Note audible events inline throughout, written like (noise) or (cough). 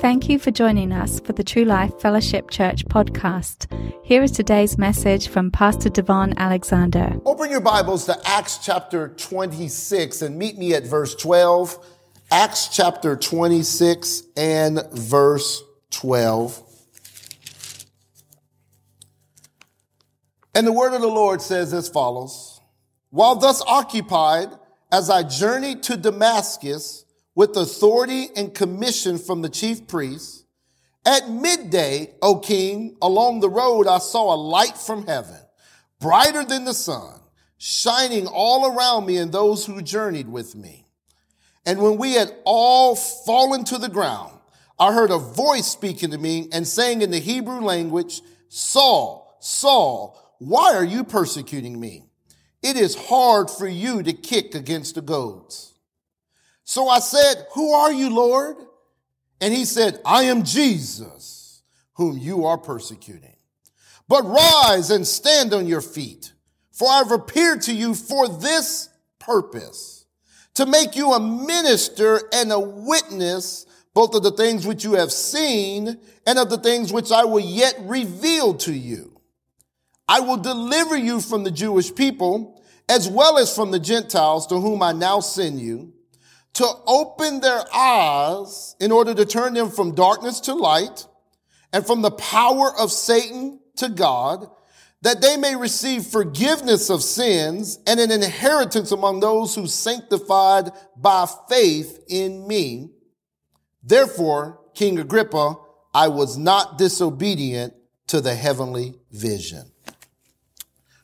Thank you for joining us for the True Life Fellowship Church podcast. Here is today's message from Pastor Devon Alexander. Open your Bibles to Acts chapter 26 and meet me at verse 12. Acts chapter 26 and verse 12. And the word of the Lord says as follows While thus occupied, as I journeyed to Damascus, with authority and commission from the chief priests. At midday, O king, along the road, I saw a light from heaven, brighter than the sun, shining all around me and those who journeyed with me. And when we had all fallen to the ground, I heard a voice speaking to me and saying in the Hebrew language, Saul, Saul, why are you persecuting me? It is hard for you to kick against the goads. So I said, Who are you, Lord? And he said, I am Jesus, whom you are persecuting. But rise and stand on your feet, for I've appeared to you for this purpose, to make you a minister and a witness both of the things which you have seen and of the things which I will yet reveal to you. I will deliver you from the Jewish people as well as from the Gentiles to whom I now send you to open their eyes in order to turn them from darkness to light and from the power of Satan to God, that they may receive forgiveness of sins and an inheritance among those who sanctified by faith in me. Therefore, King Agrippa, I was not disobedient to the heavenly vision.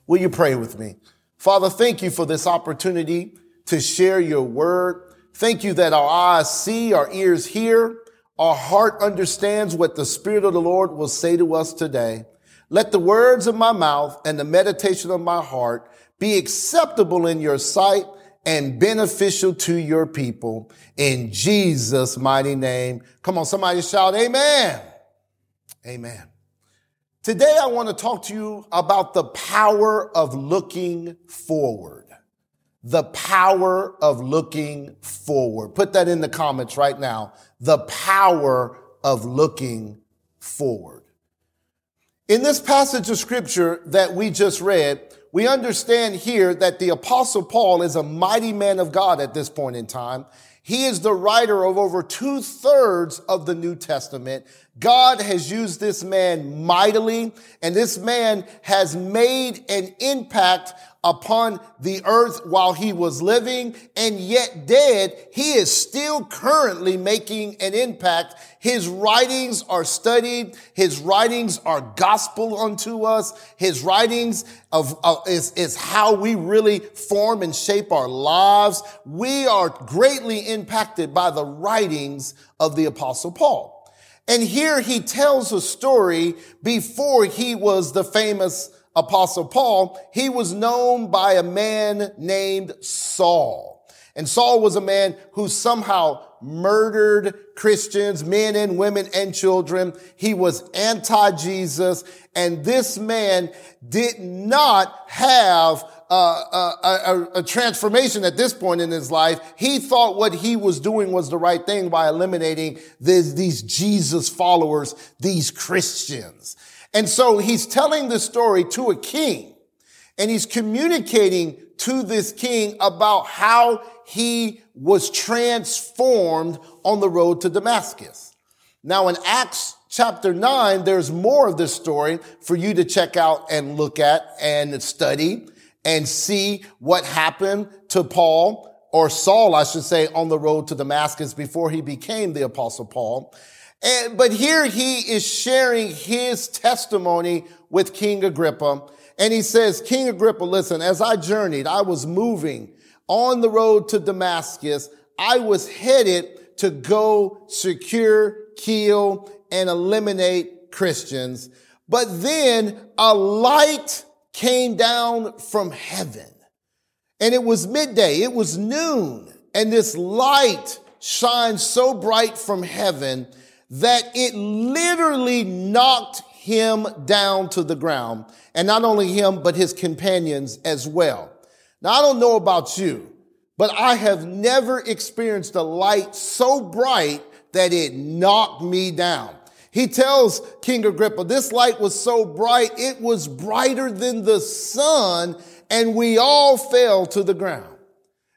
Will you pray with me? Father, thank you for this opportunity to share your word. Thank you that our eyes see, our ears hear, our heart understands what the Spirit of the Lord will say to us today. Let the words of my mouth and the meditation of my heart be acceptable in your sight and beneficial to your people. In Jesus' mighty name. Come on, somebody shout, Amen. Amen. Today I want to talk to you about the power of looking forward the power of looking forward. Put that in the comments right now. The power of looking forward. In this passage of scripture that we just read, we understand here that the apostle Paul is a mighty man of God at this point in time. He is the writer of over two thirds of the New Testament. God has used this man mightily, and this man has made an impact upon the earth while he was living and yet dead, he is still currently making an impact. His writings are studied. His writings are gospel unto us. His writings of, is, is how we really form and shape our lives. We are greatly impacted by the writings of the apostle Paul. And here he tells a story before he was the famous Apostle Paul, he was known by a man named Saul. And Saul was a man who somehow murdered Christians, men and women and children. He was anti-Jesus. And this man did not have Uh, uh, a, a, a, transformation at this point in his life. He thought what he was doing was the right thing by eliminating this, these Jesus followers, these Christians. And so he's telling the story to a king and he's communicating to this king about how he was transformed on the road to Damascus. Now in Acts chapter 9, there's more of this story for you to check out and look at and study and see what happened to Paul or Saul, I should say, on the road to Damascus before he became the apostle Paul. And, but here he is sharing his testimony with King Agrippa. And he says, King Agrippa, listen, as I journeyed, I was moving on the road to Damascus. I was headed to go secure, kill, and eliminate Christians. But then a light came down from heaven and it was midday. It was noon and this light shined so bright from heaven that it literally knocked him down to the ground. And not only him, but his companions as well. Now, I don't know about you, but I have never experienced a light so bright that it knocked me down. He tells King Agrippa, this light was so bright, it was brighter than the sun, and we all fell to the ground.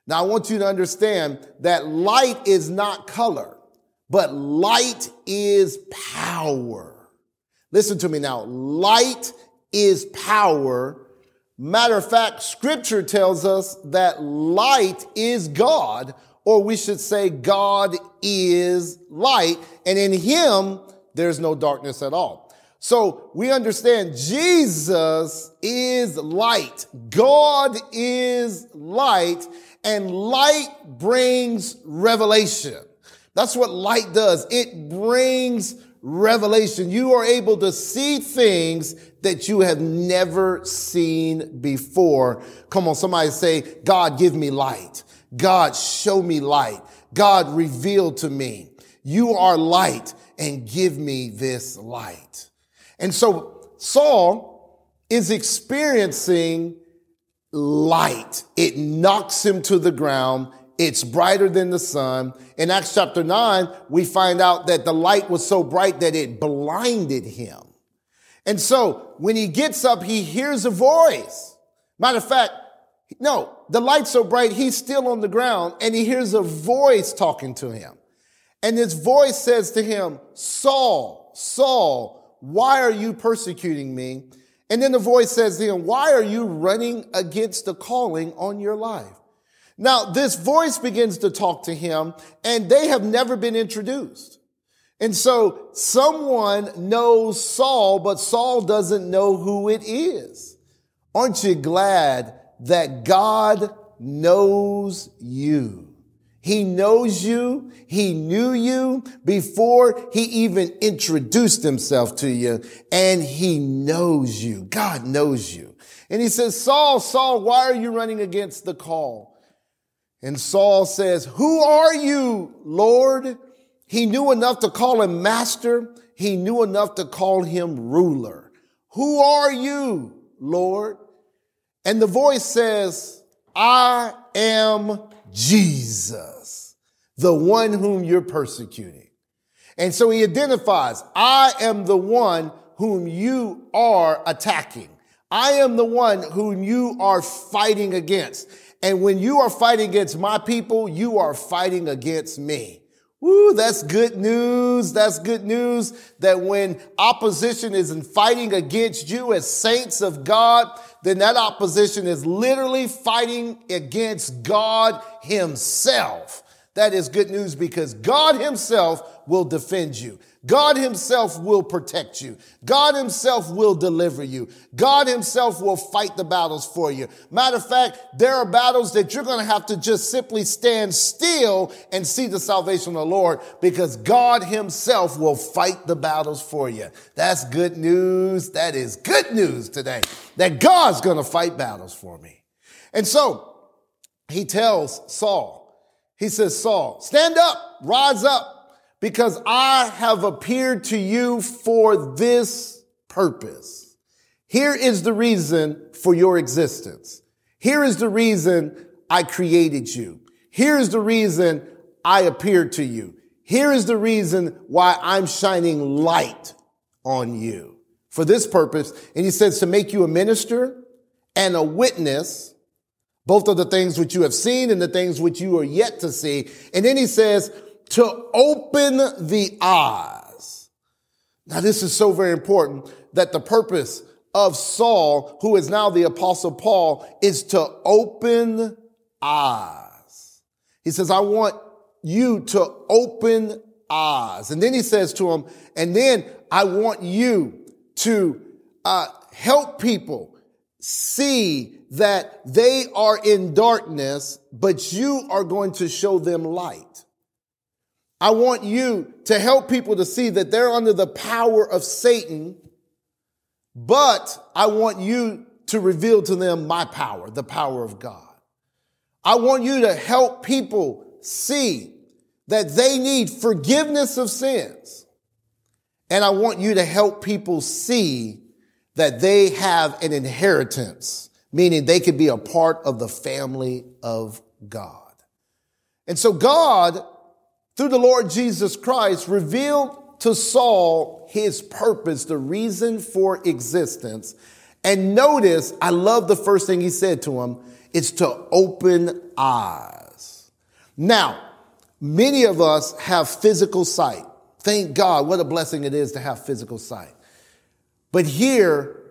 Now I want you to understand that light is not color, but light is power. Listen to me now. Light is power. Matter of fact, scripture tells us that light is God, or we should say God is light, and in him there's no darkness at all. So we understand Jesus is light. God is light and light brings revelation. That's what light does. It brings revelation. You are able to see things that you have never seen before. Come on, somebody say, God, give me light. God, show me light. God, reveal to me. You are light and give me this light. And so Saul is experiencing light. It knocks him to the ground. It's brighter than the sun. In Acts chapter 9, we find out that the light was so bright that it blinded him. And so when he gets up, he hears a voice. Matter of fact, no, the light's so bright, he's still on the ground and he hears a voice talking to him. And this voice says to him, Saul, Saul, why are you persecuting me? And then the voice says to him, why are you running against the calling on your life? Now, this voice begins to talk to him and they have never been introduced. And so someone knows Saul, but Saul doesn't know who it is. Aren't you glad that God knows you? He knows you. He knew you before he even introduced himself to you and he knows you. God knows you. And he says, Saul, Saul, why are you running against the call? And Saul says, Who are you, Lord? He knew enough to call him master. He knew enough to call him ruler. Who are you, Lord? And the voice says, I am Jesus, the one whom you're persecuting. And so he identifies, I am the one whom you are attacking. I am the one whom you are fighting against. And when you are fighting against my people, you are fighting against me. Woo, that's good news. That's good news that when opposition is fighting against you as saints of God, then that opposition is literally fighting against God himself. That is good news because God himself will defend you. God himself will protect you. God himself will deliver you. God himself will fight the battles for you. Matter of fact, there are battles that you're going to have to just simply stand still and see the salvation of the Lord because God himself will fight the battles for you. That's good news. That is good news today that God's going to fight battles for me. And so he tells Saul, he says, Saul, stand up, rise up because I have appeared to you for this purpose. Here is the reason for your existence. Here is the reason I created you. Here is the reason I appeared to you. Here is the reason why I'm shining light on you for this purpose. And he says to make you a minister and a witness, both of the things which you have seen and the things which you are yet to see. And then he says, to open the eyes. Now, this is so very important that the purpose of Saul, who is now the apostle Paul, is to open eyes. He says, I want you to open eyes. And then he says to him, and then I want you to uh, help people see that they are in darkness, but you are going to show them light. I want you to help people to see that they're under the power of Satan, but I want you to reveal to them my power, the power of God. I want you to help people see that they need forgiveness of sins. And I want you to help people see that they have an inheritance, meaning they could be a part of the family of God. And so God through the Lord Jesus Christ, revealed to Saul his purpose, the reason for existence. And notice, I love the first thing he said to him, it's to open eyes. Now, many of us have physical sight. Thank God, what a blessing it is to have physical sight. But here,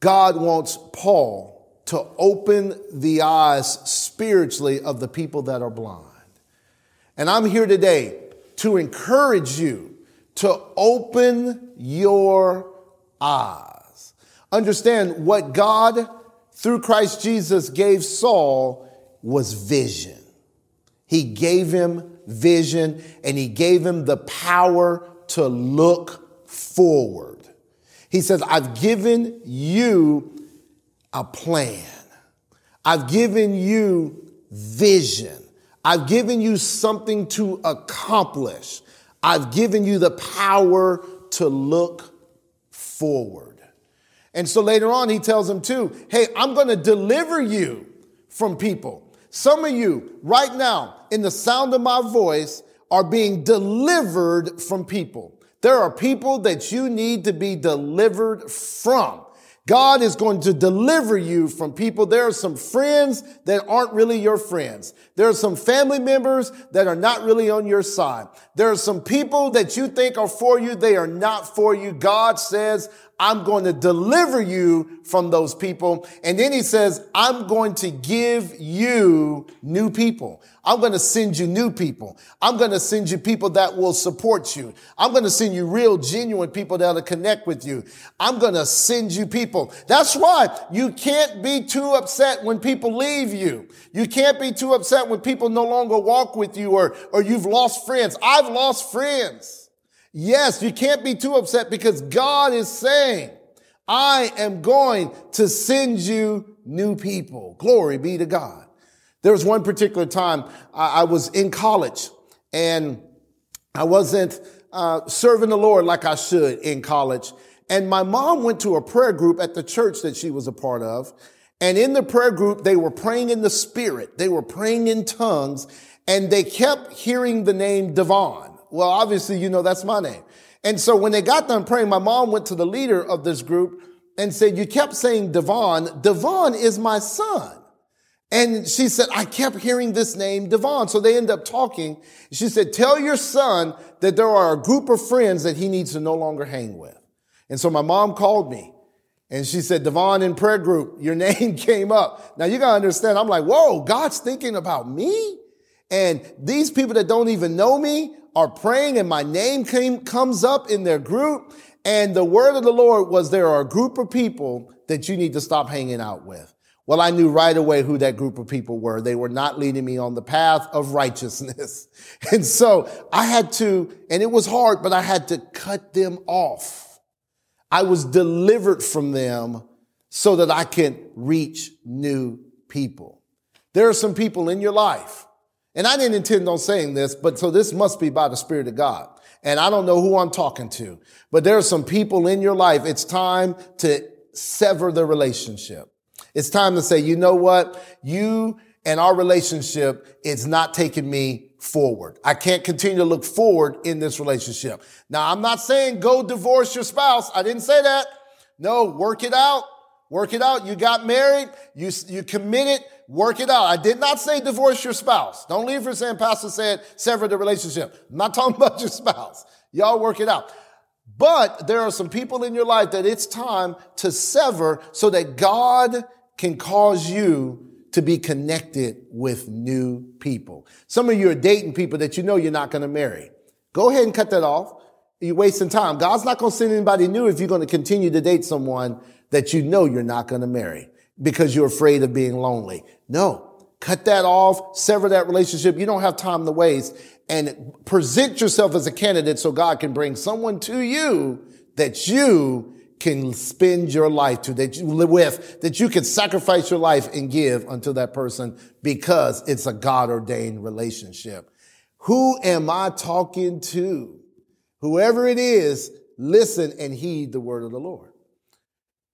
God wants Paul to open the eyes spiritually of the people that are blind. And I'm here today to encourage you to open your eyes. Understand what God, through Christ Jesus, gave Saul was vision. He gave him vision and he gave him the power to look forward. He says, I've given you a plan. I've given you vision. I've given you something to accomplish. I've given you the power to look forward. And so later on, he tells them too, hey, I'm going to deliver you from people. Some of you right now, in the sound of my voice, are being delivered from people. There are people that you need to be delivered from. God is going to deliver you from people. There are some friends that aren't really your friends. There are some family members that are not really on your side. There are some people that you think are for you. They are not for you. God says, I'm going to deliver you from those people. And then he says, I'm going to give you new people. I'm going to send you new people. I'm going to send you people that will support you. I'm going to send you real, genuine people that'll connect with you. I'm going to send you people. That's why you can't be too upset when people leave you. You can't be too upset when people no longer walk with you or, or you've lost friends. I've lost friends. Yes, you can't be too upset because God is saying, I am going to send you new people. Glory be to God. There was one particular time I, was in college and I wasn't uh, serving the Lord like I should in college. And my mom went to a prayer group at the church that she was a part of. And in the prayer group, they were praying in the spirit. They were praying in tongues and they kept hearing the name Devon. Well, obviously, you know, that's my name. And so when they got done praying, my mom went to the leader of this group and said, you kept saying Devon. Devon is my son. And she said, I kept hearing this name, Devon. So they end up talking. She said, tell your son that there are a group of friends that he needs to no longer hang with. And so my mom called me and she said, Devon in prayer group, your (laughs) name came up. Now you gotta understand, I'm like, whoa, God's thinking about me? And these people that don't even know me are praying and my name came, comes up in their group. And the word of the Lord was there are a group of people that you need to stop hanging out with. Well, I knew right away who that group of people were. They were not leading me on the path of (laughs) righteousness. And so I had to, and it was hard, but I had to cut them off. I was delivered from them so that I can reach new people. There are some people in your life and I didn't intend on saying this, but so this must be by the Spirit of God. And I don't know who I'm talking to, but there are some people in your life. It's time to sever the relationship. It's time to say, you know what? You and our relationship is not taking me forward. I can't continue to look forward in this relationship. Now, I'm not saying go divorce your spouse. I didn't say that. No, work it out. Work it out. You got married. You, you committed work it out. I did not say divorce your spouse. Don't leave for saying pastor said sever the relationship. I'm not (laughs) talking about your spouse. Y'all work it out. But there are some people in your life that it's time to sever so that God can cause you to be connected with new people. Some of you are dating people that you know you're not going to marry. Go ahead and cut that off. You're wasting time. God's not going to send anybody new if you're going to continue to date someone that you know you're not going to marry because you're afraid of being lonely. No, cut that off, sever that relationship. You don't have time to waste and present yourself as a candidate so God can bring someone to you that you can spend your life to, that you live with, that you can sacrifice your life and give unto that person because it's a God ordained relationship. Who am I talking to? Whoever it is, listen and heed the word of the Lord.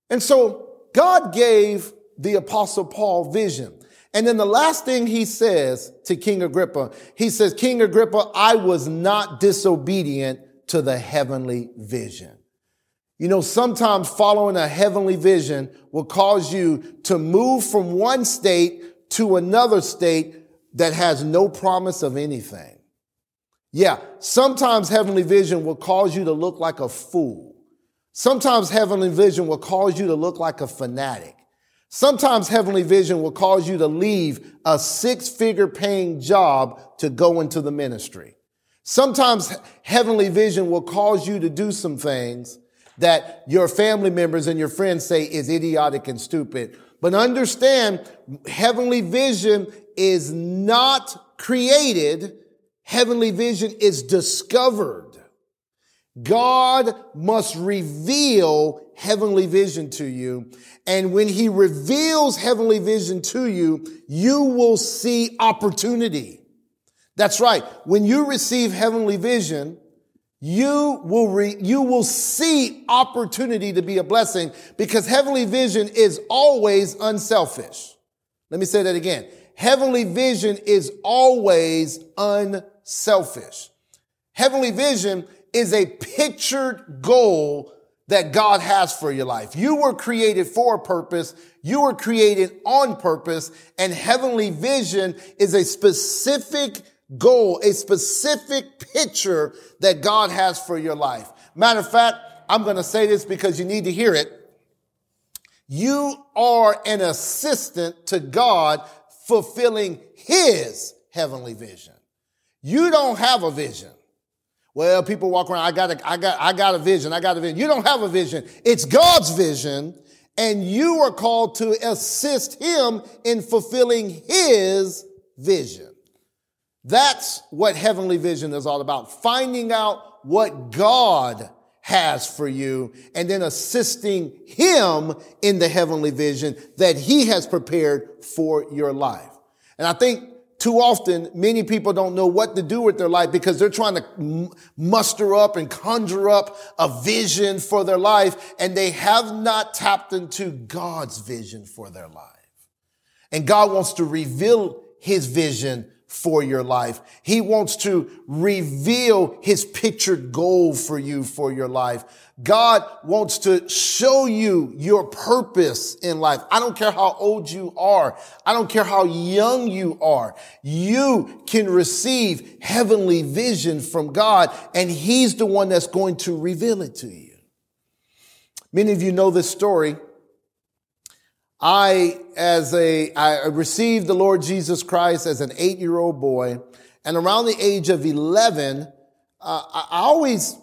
And so God gave the apostle Paul vision. And then the last thing he says to King Agrippa, he says, King Agrippa, I was not disobedient to the heavenly vision. You know, sometimes following a heavenly vision will cause you to move from one state to another state that has no promise of anything. Yeah, sometimes heavenly vision will cause you to look like a fool. Sometimes heavenly vision will cause you to look like a fanatic. Sometimes heavenly vision will cause you to leave a six figure paying job to go into the ministry. Sometimes heavenly vision will cause you to do some things that your family members and your friends say is idiotic and stupid. But understand, heavenly vision is not created. Heavenly vision is discovered. God must reveal heavenly vision to you. And when he reveals heavenly vision to you, you will see opportunity. That's right. When you receive heavenly vision, you will re, you will see opportunity to be a blessing because heavenly vision is always unselfish. Let me say that again. Heavenly vision is always unselfish. Heavenly vision is a pictured goal that God has for your life. You were created for a purpose. You were created on purpose and heavenly vision is a specific goal, a specific picture that God has for your life. Matter of fact, I'm going to say this because you need to hear it. You are an assistant to God fulfilling his heavenly vision. You don't have a vision. Well, people walk around, I got a, I got, I got a vision. I got a vision. You don't have a vision. It's God's vision and you are called to assist him in fulfilling his vision. That's what heavenly vision is all about. Finding out what God has for you and then assisting him in the heavenly vision that he has prepared for your life. And I think too often, many people don't know what to do with their life because they're trying to muster up and conjure up a vision for their life and they have not tapped into God's vision for their life. And God wants to reveal his vision for your life. He wants to reveal his pictured goal for you for your life. God wants to show you your purpose in life. I don't care how old you are. I don't care how young you are. You can receive heavenly vision from God and he's the one that's going to reveal it to you. Many of you know this story. I, as a, I received the Lord Jesus Christ as an eight year old boy. And around the age of 11, uh, I, always,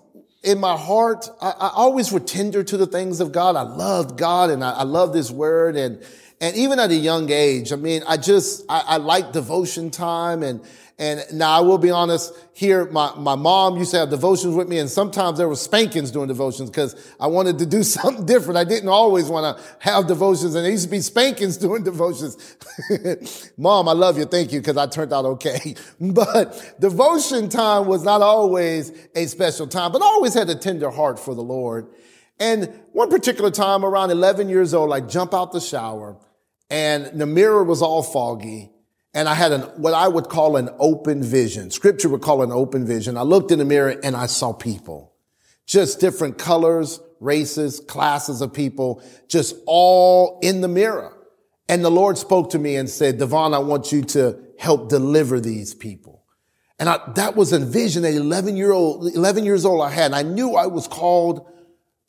in my heart, I, I, always were tender to the things of God. I loved God and I, I loved His Word. And, and even at a young age, I mean, I just, I, I like devotion time and, and now I will be honest here, my, my mom used to have devotions with me and sometimes there were spankings during devotions because I wanted to do (laughs) something different. I didn't always want to have devotions and there used to be spankings (laughs) during devotions. (laughs) mom, I love you. Thank you because I turned out okay. But devotion time was not always a special time, but I always had a tender heart for the Lord. And one particular time around 11 years old, I jump out the shower and the mirror was all foggy and I had an, what I would call an open vision. Scripture would call an open vision. I looked in the mirror and I saw people, just different colors, races, classes of people, just all in the mirror. And the Lord spoke to me and said, Devon, I want you to help deliver these people. And I, that was a vision that 11 year old, 11 years old I had. And I knew I was called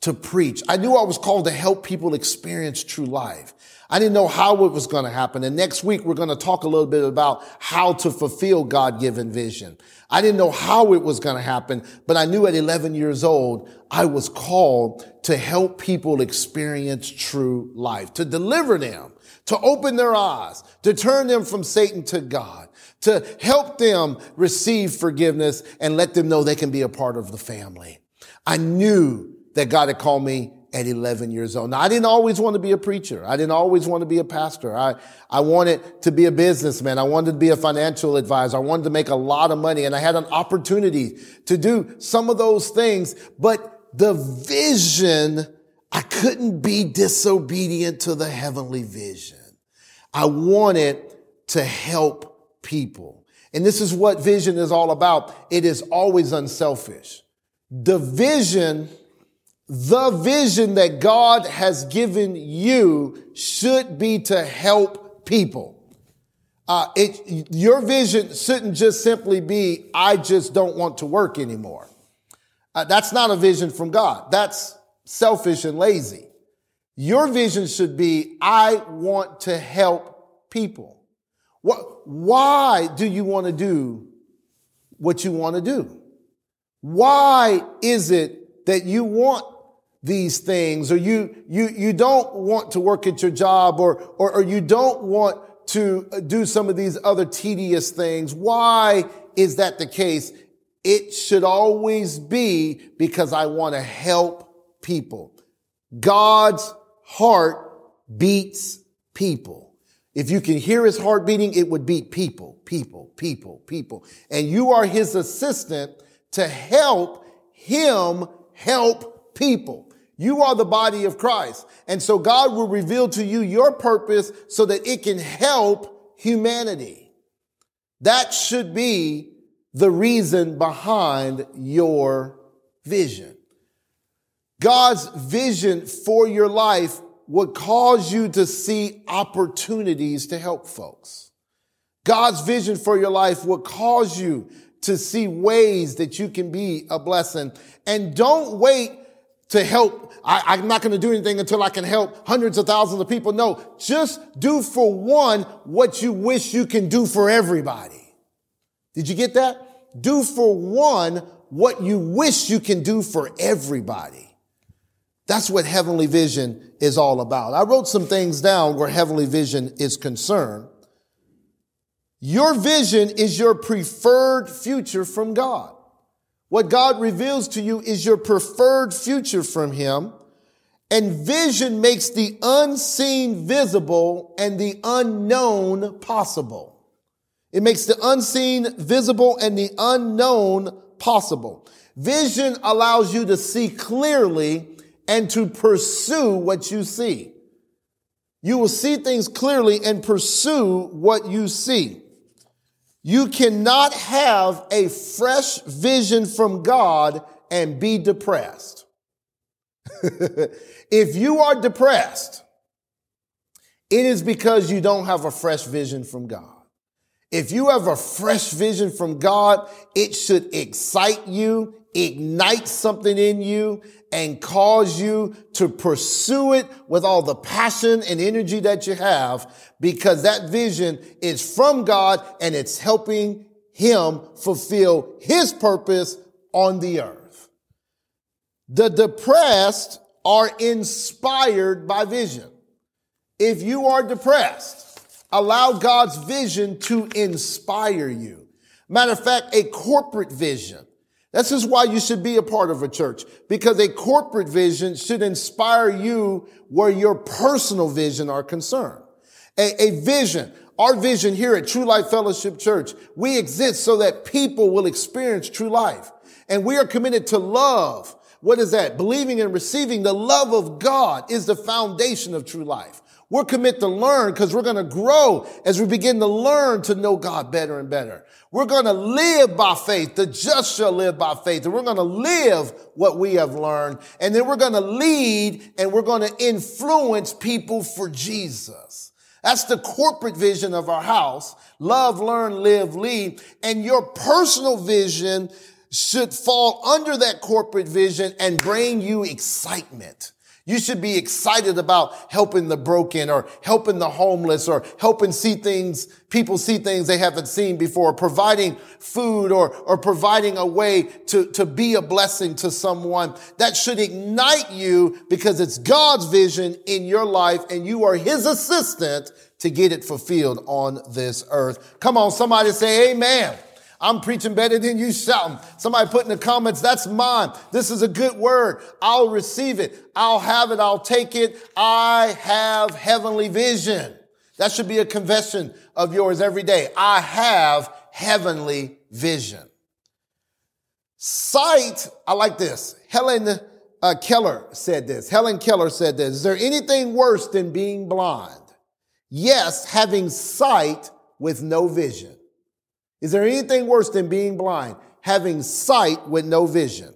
to preach. I knew I was called to help people experience true life. I didn't know how it was going to happen. And next week, we're going to talk a little bit about how to fulfill God-given vision. I didn't know how it was going to happen, but I knew at 11 years old, I was called to help people experience true life, to deliver them, to open their eyes, to turn them from Satan to God, to help them receive forgiveness and let them know they can be a part of the family. I knew that God had called me at 11 years old. Now, I didn't always want to be a preacher. I didn't always want to be a pastor. I, I wanted to be a businessman. I wanted to be a financial advisor. I wanted to make a lot of money and I had an opportunity to do some of those things, but the vision, I couldn't be disobedient to the heavenly vision. I wanted to help people. And this is what vision is all about. It is always unselfish. The vision, the vision that God has given you should be to help people. Uh, it, your vision shouldn't just simply be, I just don't want to work anymore. Uh, that's not a vision from God. That's selfish and lazy. Your vision should be, I want to help people. What, why do you want to do what you want to do? Why is it that you want these things or you, you, you don't want to work at your job or, or, or you don't want to do some of these other tedious things? Why is that the case? It should always be because I want to help people. God's heart beats people. If you can hear his heart beating, it would beat people, people, people, people. And you are his assistant to help him help people. You are the body of Christ. And so God will reveal to you your purpose so that it can help humanity. That should be the reason behind your vision. God's vision for your life would cause you to see opportunities to help folks. God's vision for your life would cause you to see ways that you can be a blessing. And don't wait to help. I, am not going to do anything until I can help hundreds of thousands of people. No, just do for one what you wish you can do for everybody. Did you get that? do for one what you wish you can do for everybody. That's what heavenly vision is all about. I wrote some things down where heavenly vision is concerned. Your vision is your preferred future from God. What God reveals to you is your preferred future from Him. And vision makes the unseen visible and the unknown possible. It makes the unseen visible and the unknown possible. Vision allows you to see clearly and to pursue what you see. You will see things clearly and pursue what you see. You cannot have a fresh vision from God and be depressed. (laughs) if you are depressed, it is because you don't have a fresh vision from God. If you have a fresh vision from God, it should excite you, ignite something in you, and cause you to pursue it with all the passion and energy that you have because that vision is from God and it's helping him fulfill his purpose on the earth. The depressed are inspired by vision. If you are depressed, Allow God's vision to inspire you. Matter of fact, a corporate vision. This is why you should be a part of a church because a corporate vision should inspire you where your personal vision are concerned. A, a vision, our vision here at True Life Fellowship Church, we exist so that people will experience true life. And we are committed to love. What is that? Believing and receiving the love of God is the foundation of true life. We're committed to learn because we're going to grow as we begin to learn to know God better and better. We're going to live by faith. The just shall live by faith. And we're going to live what we have learned. And then we're going to lead and we're going to influence people for Jesus. That's the corporate vision of our house. Love, learn, live, lead. And your personal vision should fall under that corporate vision and bring you excitement. You should be excited about helping the broken or helping the homeless or helping see things, people see things they haven't seen before, providing food or, or providing a way to, to be a blessing to someone. That should ignite you because it's God's vision in your life and you are his assistant to get it fulfilled on this earth. Come on, somebody say amen. I'm preaching better than you shouting. Somebody put in the comments, that's mine. This is a good word. I'll receive it. I'll have it. I'll take it. I have heavenly vision. That should be a confession of yours every day. I have heavenly vision. Sight, I like this. Helen uh, Keller said this. Helen Keller said this. Is there anything worse than being blind? Yes, having sight with no vision. Is there anything worse than being blind? Having sight with no vision.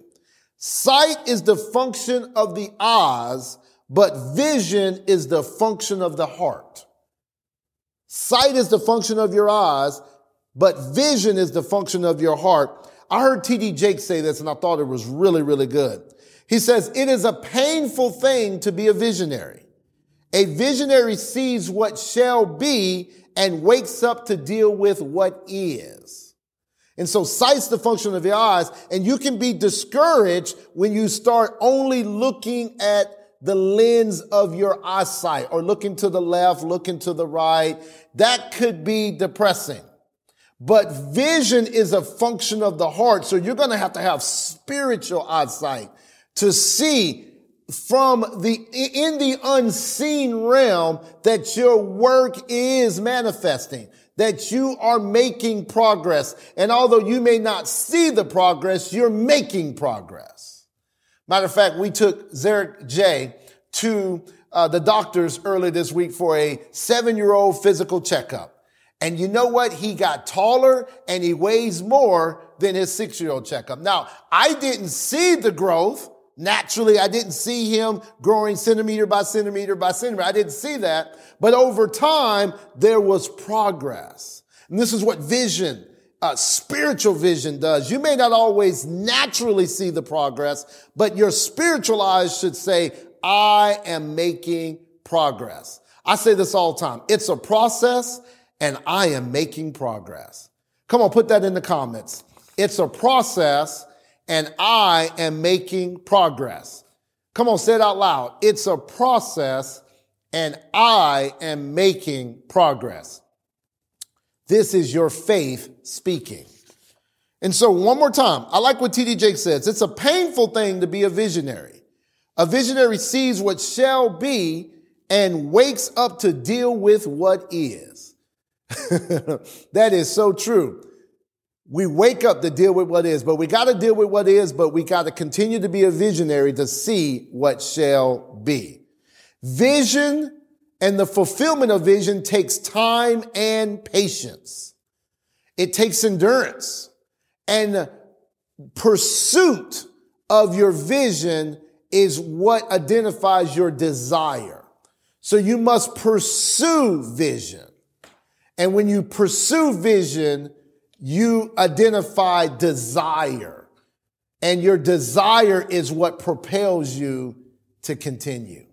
Sight is the function of the eyes, but vision is the function of the heart. Sight is the function of your eyes, but vision is the function of your heart. I heard T.D. Jakes say this and I thought it was really, really good. He says, it is a painful thing to be a visionary. A visionary sees what shall be and wakes up to deal with what is. And so sight's the function of your eyes and you can be discouraged when you start only looking at the lens of your eyesight or looking to the left, looking to the right. That could be depressing. But vision is a function of the heart. So you're going to have to have spiritual eyesight to see from the, in the unseen realm that your work is manifesting, that you are making progress. And although you may not see the progress, you're making progress. Matter of fact, we took Zarek J to uh, the doctors early this week for a seven year old physical checkup. And you know what? He got taller and he weighs more than his six year old checkup. Now, I didn't see the growth. Naturally, I didn't see him growing centimeter by centimeter by centimeter. I didn't see that. But over time, there was progress. And this is what vision, uh, spiritual vision does. You may not always naturally see the progress, but your spiritual eyes should say, I am making progress. I say this all the time. It's a process and I am making progress. Come on, put that in the comments. It's a process and I am making progress. Come on, say it out loud. It's a process and I am making progress. This is your faith speaking. And so one more time, I like what TD Jakes says. It's a painful thing to be a visionary. A visionary sees what shall be and wakes up to deal with what is. (laughs) that is so true we wake up to deal with what is, but we got to deal with what is, but we got to continue to be a visionary to see what shall be. Vision and the fulfillment of vision takes time and patience. It takes endurance and pursuit of your vision is what identifies your desire. So you must pursue vision. And when you pursue vision, you identify desire and your desire is what propels you to continue.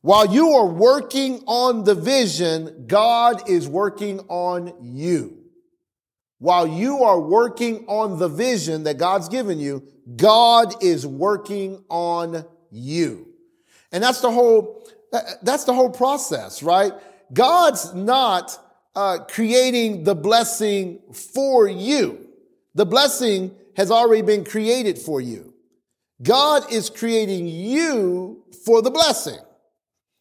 While you are working on the vision, God is working on you. While you are working on the vision that God's given you, God is working on you. And that's the whole, that's the whole process, right? God's not uh, creating the blessing for you. The blessing has already been created for you. God is creating you for the blessing.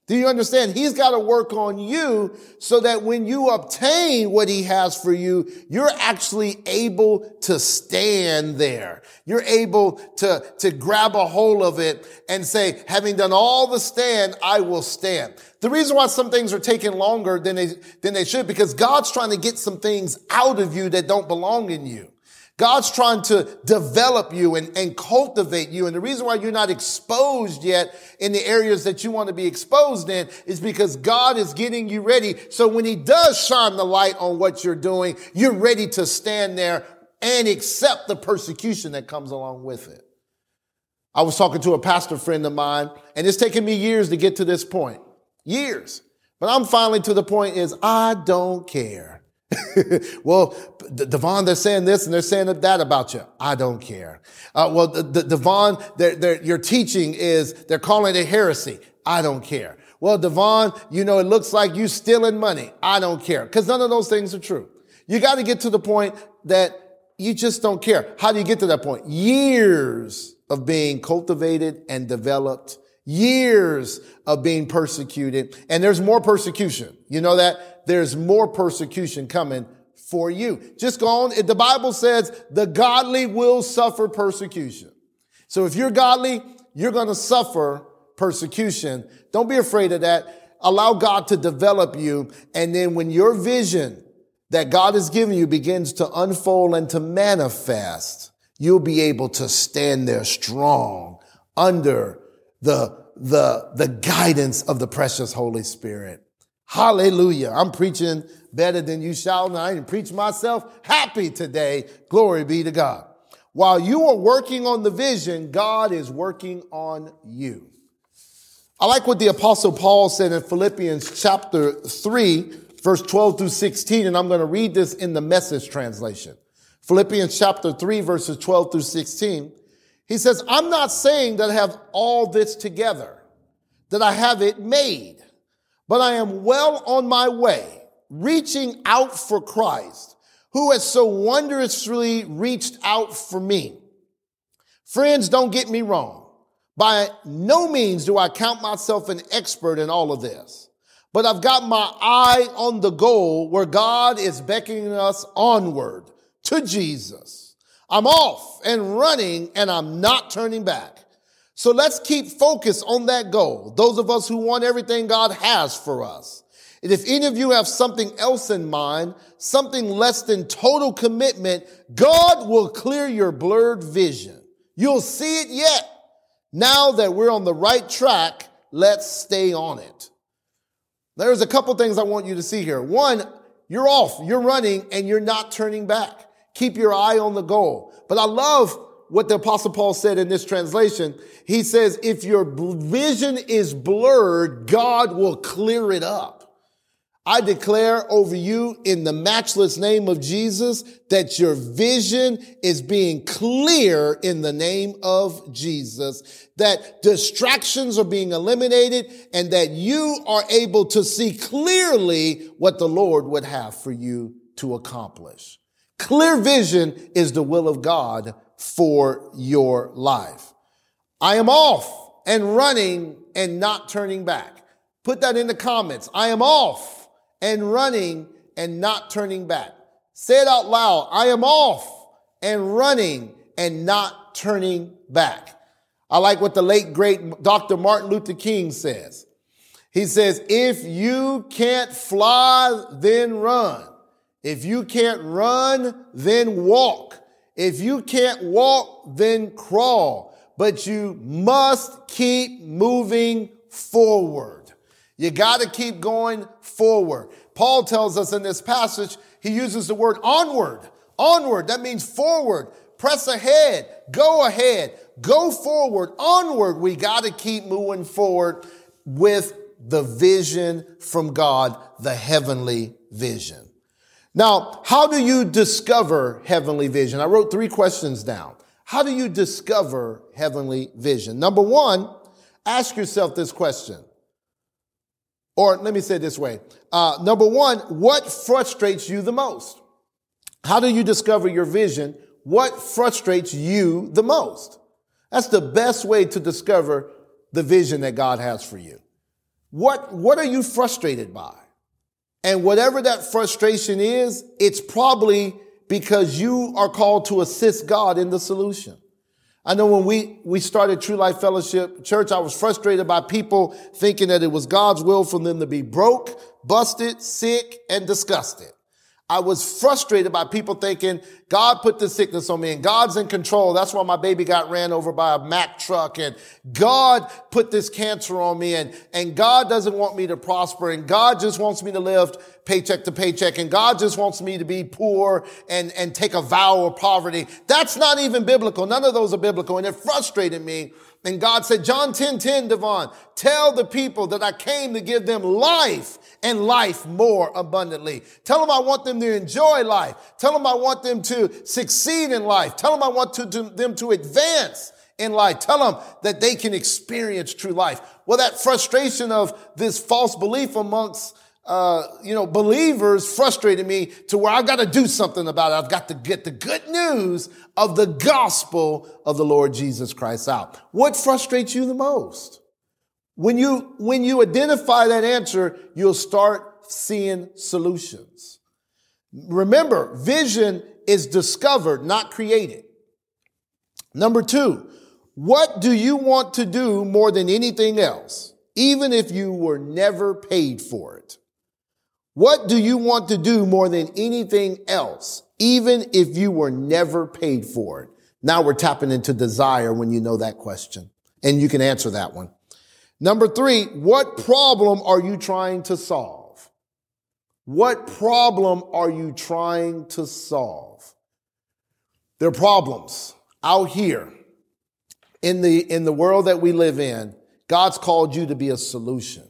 Do you understand? He's got to work on you so that when you obtain what he has for you, you're actually able to stand there. You're able to, to grab a hold of it and say, having done all the stand, I will stand. The reason why some things are taking longer than they, than they should, because God's trying to get some things out of you that don't belong in you. God's trying to develop you and, and cultivate you. And the reason why you're not exposed yet in the areas that you want to be exposed in is because God is getting you ready. So when he does shine the light on what you're doing, you're ready to stand there and accept the persecution that comes along with it. I was talking to a pastor friend of mine and it's taken me years to get to this point. Years. But I'm finally to the point is I don't care. (laughs) well, Devon, they're saying this and they're saying that about you. I don't care. Uh, well, Devon, they're, they're, your teaching is, they're calling it heresy. I don't care. Well, Devon, you know, it looks like you stealing money. I don't care. Cause none of those things are true. You got to get to the point that you just don't care. How do you get to that point? Years of being cultivated and developed years of being persecuted and there's more persecution. You know that there's more persecution coming for you. Just go on. The Bible says the godly will suffer persecution. So if you're godly, you're going to suffer persecution. Don't be afraid of that. Allow God to develop you. And then when your vision that God has given you begins to unfold and to manifest, you'll be able to stand there strong under the, the, the guidance of the precious Holy Spirit. Hallelujah. I'm preaching better than you shall, and I didn't preach myself happy today. Glory be to God. While you are working on the vision, God is working on you. I like what the apostle Paul said in Philippians chapter 3, verse 12 through 16, and I'm going to read this in the message translation. Philippians chapter 3, verses 12 through 16. He says, I'm not saying that I have all this together, that I have it made, but I am well on my way, reaching out for Christ, who has so wondrously reached out for me. Friends, don't get me wrong. By no means do I count myself an expert in all of this, but I've got my eye on the goal where God is beckoning us onward to Jesus. I'm off and running and I'm not turning back. So let's keep focus on that goal. Those of us who want everything God has for us. And if any of you have something else in mind, something less than total commitment, God will clear your blurred vision. You'll see it yet. Now that we're on the right track, let's stay on it. There's a couple things I want you to see here. One, you're off, you're running, and you're not turning back. Keep your eye on the goal. But I love what the apostle Paul said in this translation. He says, if your vision is blurred, God will clear it up. I declare over you in the matchless name of Jesus that your vision is being clear in the name of Jesus, that distractions are being eliminated and that you are able to see clearly what the Lord would have for you to accomplish. Clear vision is the will of God for your life. I am off and running and not turning back. Put that in the comments. I am off and running and not turning back. Say it out loud. I am off and running and not turning back. I like what the late great Dr. Martin Luther King says. He says, if you can't fly, then run. If you can't run, then walk. If you can't walk, then crawl. But you must keep moving forward. You got to keep going forward. Paul tells us in this passage, he uses the word onward. Onward, that means forward. Press ahead. Go ahead. Go forward. Onward. We got to keep moving forward with the vision from God, the heavenly vision. Now, how do you discover heavenly vision? I wrote three questions down. How do you discover heavenly vision? Number one, ask yourself this question. Or let me say it this way. Uh, number one, what frustrates you the most? How do you discover your vision? What frustrates you the most? That's the best way to discover the vision that God has for you. What, what are you frustrated by? And whatever that frustration is, it's probably because you are called to assist God in the solution. I know when we, we started True Life Fellowship Church, I was frustrated by people thinking that it was God's will for them to be broke, busted, sick, and disgusted. I was frustrated by people thinking God put the sickness on me and God's in control. That's why my baby got ran over by a Mack truck and God put this cancer on me and, and God doesn't want me to prosper and God just wants me to live paycheck to paycheck and God just wants me to be poor and, and take a vow of poverty. That's not even biblical. None of those are biblical and it frustrated me and God said, John 10, 10, Devon, tell the people that I came to give them life and life more abundantly. Tell them I want them to enjoy life. Tell them I want them to succeed in life. Tell them I want to, to, them to advance in life. Tell them that they can experience true life. Well, that frustration of this false belief amongst uh, you know, believers frustrated me to where I've got to do something about it. I've got to get the good news of the gospel of the Lord Jesus Christ out. What frustrates you the most? When you, when you identify that answer, you'll start seeing solutions. Remember, vision is discovered, not created. Number two, what do you want to do more than anything else, even if you were never paid for it? What do you want to do more than anything else, even if you were never paid for it? Now we're tapping into desire when you know that question and you can answer that one. Number three, what problem are you trying to solve? What problem are you trying to solve? There are problems out here in the, in the world that we live in. God's called you to be a solution.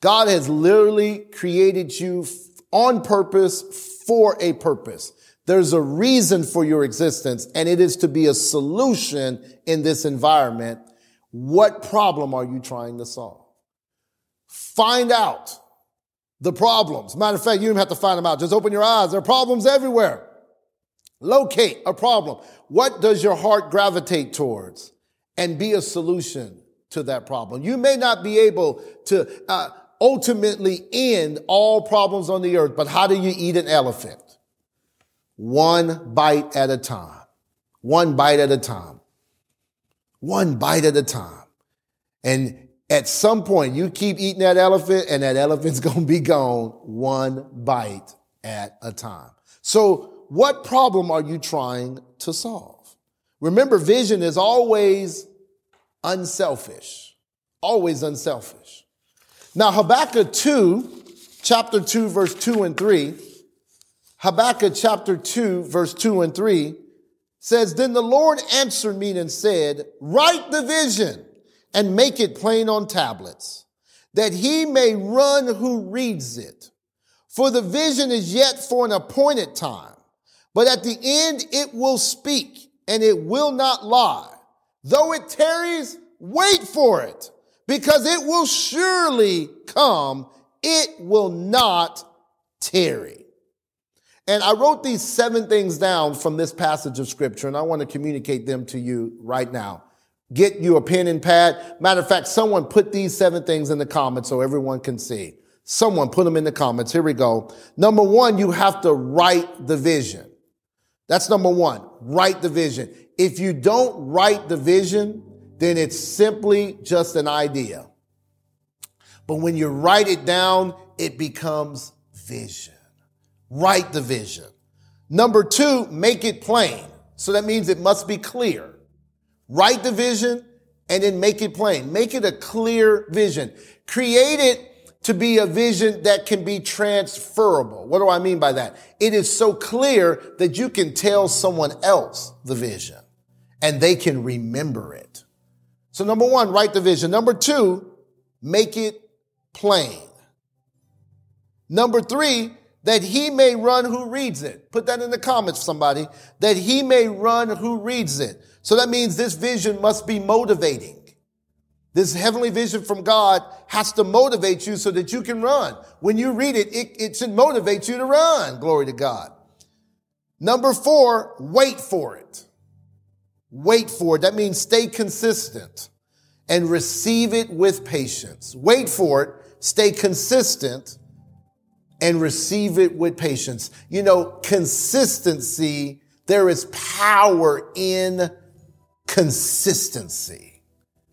God has literally created you on purpose for a purpose. There's a reason for your existence, and it is to be a solution in this environment. What problem are you trying to solve? Find out the problems. Matter of fact, you don't have to find them out. Just open your eyes. There are problems everywhere. Locate a problem. What does your heart gravitate towards? And be a solution to that problem. You may not be able to uh, ultimately end all problems on the earth, but how do you eat an elephant? one bite at a time. One bite at a time. One bite at a time. And at some point, you keep eating that elephant and that elephant's (laughs) going to be gone one bite at a time. So what problem are you trying to solve? Remember, vision is always unselfish, always unselfish. Now, Habakkuk 2, chapter 2, verse 2 and 3 Habakkuk chapter 2, verse 2 and 3 says, Then the Lord answered me and said, Write the vision and make it plain on tablets, that he may run who reads it. For the vision is yet for an appointed time, but at the end it will speak and it will not lie. Though it tarries, wait for it, because it will surely come. It will not tarry. And I wrote these seven things down from this passage of scripture, and I want to communicate them to you right now. Get you a pen and pad. Matter of fact, someone put these seven things in the comments so everyone can see. Someone put them in the comments. Here we go. Number one, you have to write the vision. That's number one. Write the vision. If you don't write the vision, then it's simply just an idea. But when you write it down, it becomes vision. Write the vision. Number two, make it plain. So that means it must be clear. Write the vision and then make it plain. Make it a clear vision. Create it to be a vision that can be transferable. What do I mean by that? It is so clear that you can tell someone else the vision and they can remember it. So number one, write the vision. Number two, make it plain. Number three, that he may run who reads it. Put that in the comments, somebody. That he may run who reads it. So that means this vision must be motivating. This heavenly vision from God has to motivate you so that you can run. When you read it, it, it should motivate you to run. Glory to God. Number four, wait for it. Wait for it. That means stay consistent and receive it with patience. Wait for it. Stay consistent and receive it with patience. You know, consistency, there is power in consistency.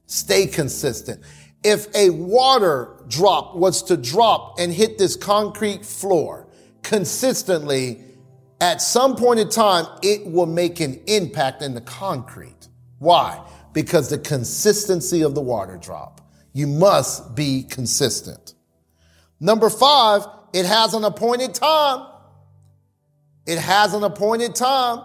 Stay consistent. If a water drop was to drop and hit this concrete floor consistently, at some point in time, it will make an impact in the concrete. Why? Because the consistency of the water drop. You must be consistent. Number five, it has an appointed time. It has an appointed time.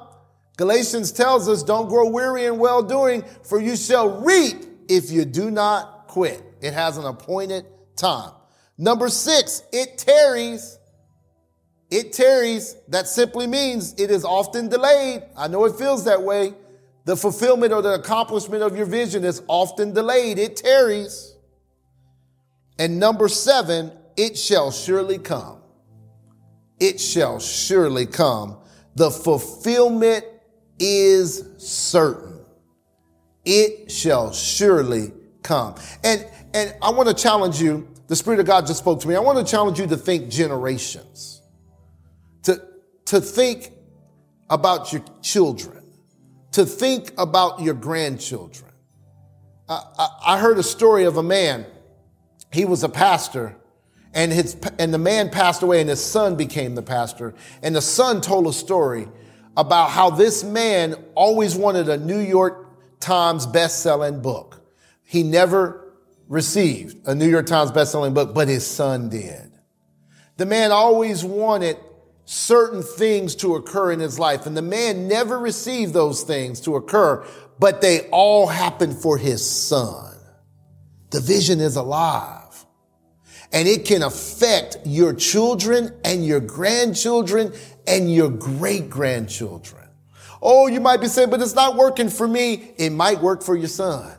Galatians tells us, don't grow weary in well doing, for you shall reap if you do not quit. It has an appointed time. Number six, it tarries. It tarries. That simply means it is often delayed. I know it feels that way. The fulfillment or the accomplishment of your vision is often delayed. It tarries. And number seven, it shall surely come. It shall surely come. The fulfillment is certain. It shall surely come. And, and I want to challenge you. The Spirit of God just spoke to me. I want to challenge you to think generations, to, think about your children, to think about your grandchildren. I, I, I heard a story of a man. He was a pastor And his, and the man passed away and his son became the pastor. And the son told a story about how this man always wanted a New York Times best-selling book. He never received a New York Times best-selling book, but his son did. The man always wanted certain things to occur in his life. And the man never received those things to occur, but they all happened for his son. The vision is alive and it can affect your children and your grandchildren and your great grandchildren. Oh, you might be saying, but it's not working for me. It might work for your son.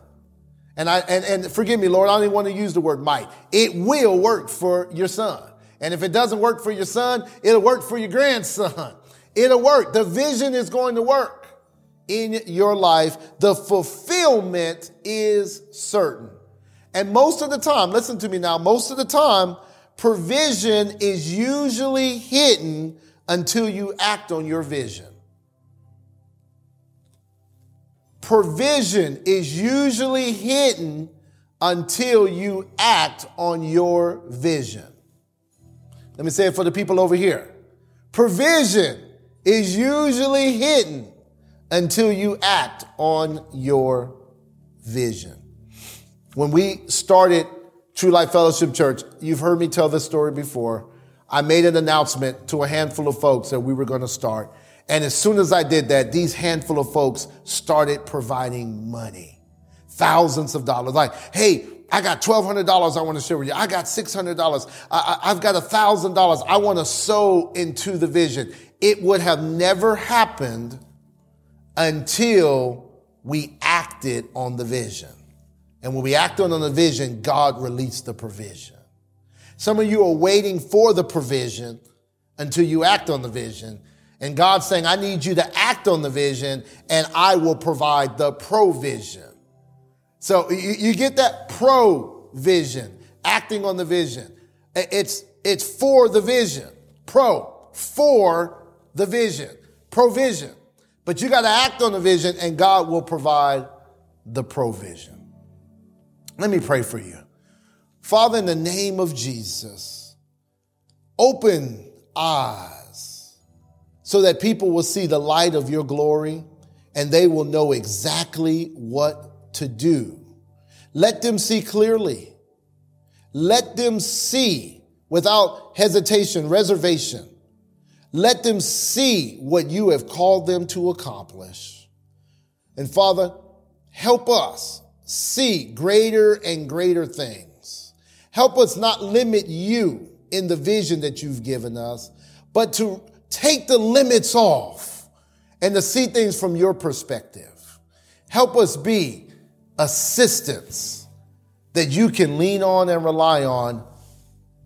And I, and, and forgive me, Lord, I don't even want to use the word might. It will work for your son. And if it doesn't work for your son, it'll work for your grandson. It'll work. The vision is going to work in your life. The fulfillment is certain. And most of the time, listen to me now, most of the time, provision is usually hidden until you act on your vision. Provision is usually hidden until you act on your vision. Let me say it for the people over here. Provision is usually hidden until you act on your vision. When we started True Life Fellowship Church, you've heard me tell this story before. I made an announcement to a handful of folks that we were going to start. And as soon as I did that, these handful of folks started providing money. Thousands of dollars. Like, hey, I got $1,200 I want to share with you. I got $600. I, have got $1,000. I want to sow into the vision. It would have never happened until we acted on the vision. And when we acted on the vision, God released the provision. Some of you are waiting for the provision until you act on the vision. And God's saying, I need you to act on the vision and I will provide the provision. So you, you get that pro vision, acting on the vision. It's, it's for the vision. Pro, for the vision. Provision. But you got to act on the vision and God will provide the provision. Let me pray for you. Father, in the name of Jesus, open eyes so that people will see the light of your glory and they will know exactly what to do. Let them see clearly. Let them see without hesitation, reservation. Let them see what you have called them to accomplish. And Father, help us see greater and greater things. Help us not limit you in the vision that you've given us, but to take the limits off and to see things from your perspective. Help us be assistance that you can lean on and rely on,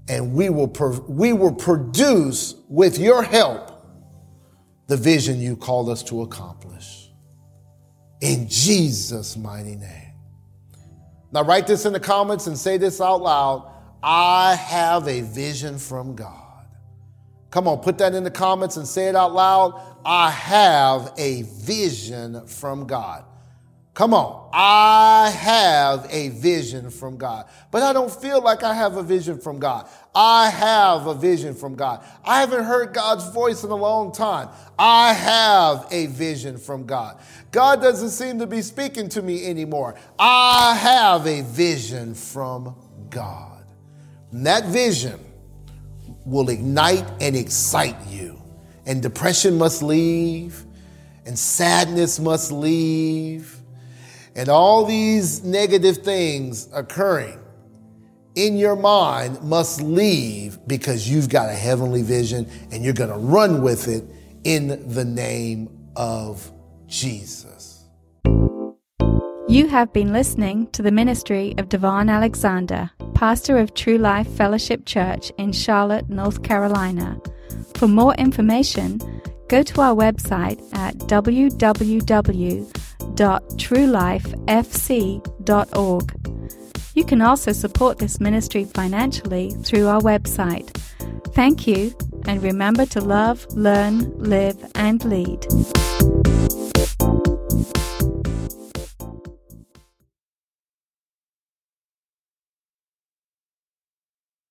and we will, we will produce with your help the vision you called us to accomplish. In Jesus' mighty name. Now, write this in the comments and say this out loud. I have a vision from God. Come on, put that in the comments and say it out loud. I have a vision from God. Come on. I have a vision from God, but I don't feel like I have a vision from God. I have a vision from God. I haven't heard God's voice in a long time. I have a vision from God. God doesn't seem to be speaking to me anymore. I have a vision from God. And that vision will ignite and excite you. And depression must leave, and sadness must leave and all these negative things occurring in your mind must leave because you've got a heavenly vision and you're going to run with it in the name of Jesus. You have been listening to the ministry of Devon Alexander, pastor of True Life Fellowship Church in Charlotte, North Carolina. For more information, go to our website at www www.truelifefc.org. You can also support this ministry financially through our website. Thank you, and remember to love, learn, live, and lead.